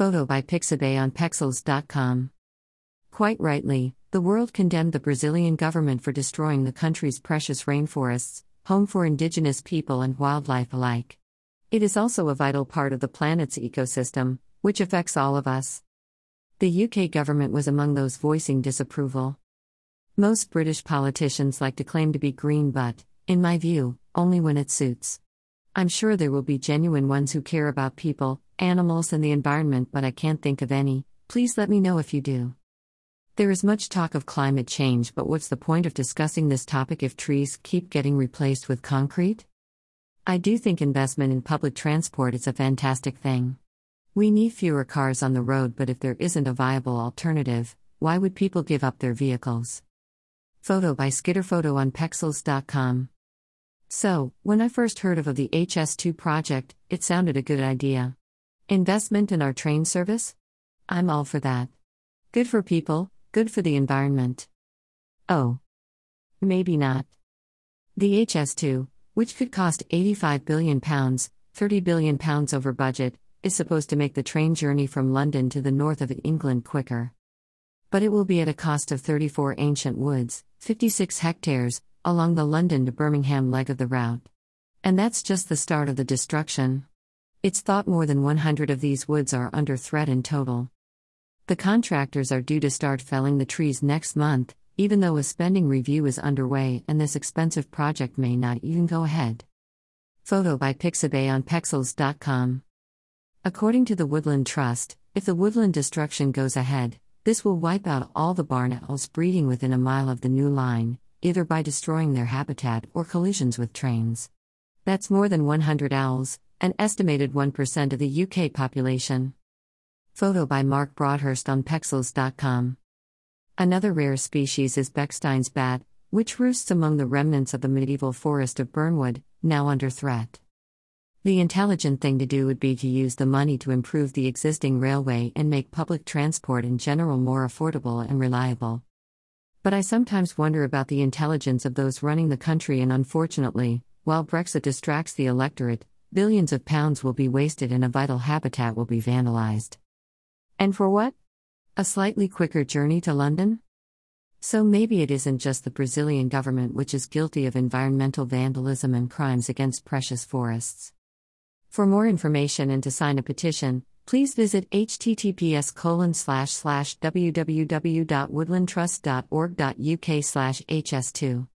Photo by Pixabay on Pexels.com. Quite rightly, the world condemned the Brazilian government for destroying the country's precious rainforests, home for indigenous people and wildlife alike. It is also a vital part of the planet's ecosystem, which affects all of us. The UK government was among those voicing disapproval. Most British politicians like to claim to be green, but, in my view, only when it suits. I'm sure there will be genuine ones who care about people, animals, and the environment, but I can't think of any. Please let me know if you do. There is much talk of climate change, but what's the point of discussing this topic if trees keep getting replaced with concrete? I do think investment in public transport is a fantastic thing. We need fewer cars on the road, but if there isn't a viable alternative, why would people give up their vehicles? Photo by Skitterphoto on Pexels.com. So, when I first heard of the HS2 project, it sounded a good idea. Investment in our train service? I'm all for that. Good for people, good for the environment. Oh. Maybe not. The HS2, which could cost 85 billion pounds, 30 billion pounds over budget, is supposed to make the train journey from London to the north of England quicker. But it will be at a cost of 34 ancient woods, 56 hectares, along the London to Birmingham leg of the route. And that's just the start of the destruction. It's thought more than 100 of these woods are under threat in total. The contractors are due to start felling the trees next month, even though a spending review is underway and this expensive project may not even go ahead. Photo by Pixabay on Pexels.com. According to the Woodland Trust, if the woodland destruction goes ahead, this will wipe out all the barn owls breeding within a mile of the new line, either by destroying their habitat or collisions with trains. That's more than 100 owls, an estimated 1% of the UK population. Photo by Mark Broadhurst on Pexels.com. Another rare species is Bechstein's bat, which roosts among the remnants of the medieval forest of Bernwood, now under threat. The intelligent thing to do would be to use the money to improve the existing railway and make public transport in general more affordable and reliable. But I sometimes wonder about the intelligence of those running the country, and unfortunately, while Brexit distracts the electorate, billions of pounds will be wasted and a vital habitat will be vandalized. And for what? A slightly quicker journey to London? So maybe it isn't just the Brazilian government which is guilty of environmental vandalism and crimes against precious forests. For more information and to sign a petition, please visit https www.woodlandtrust.org.uk hs2.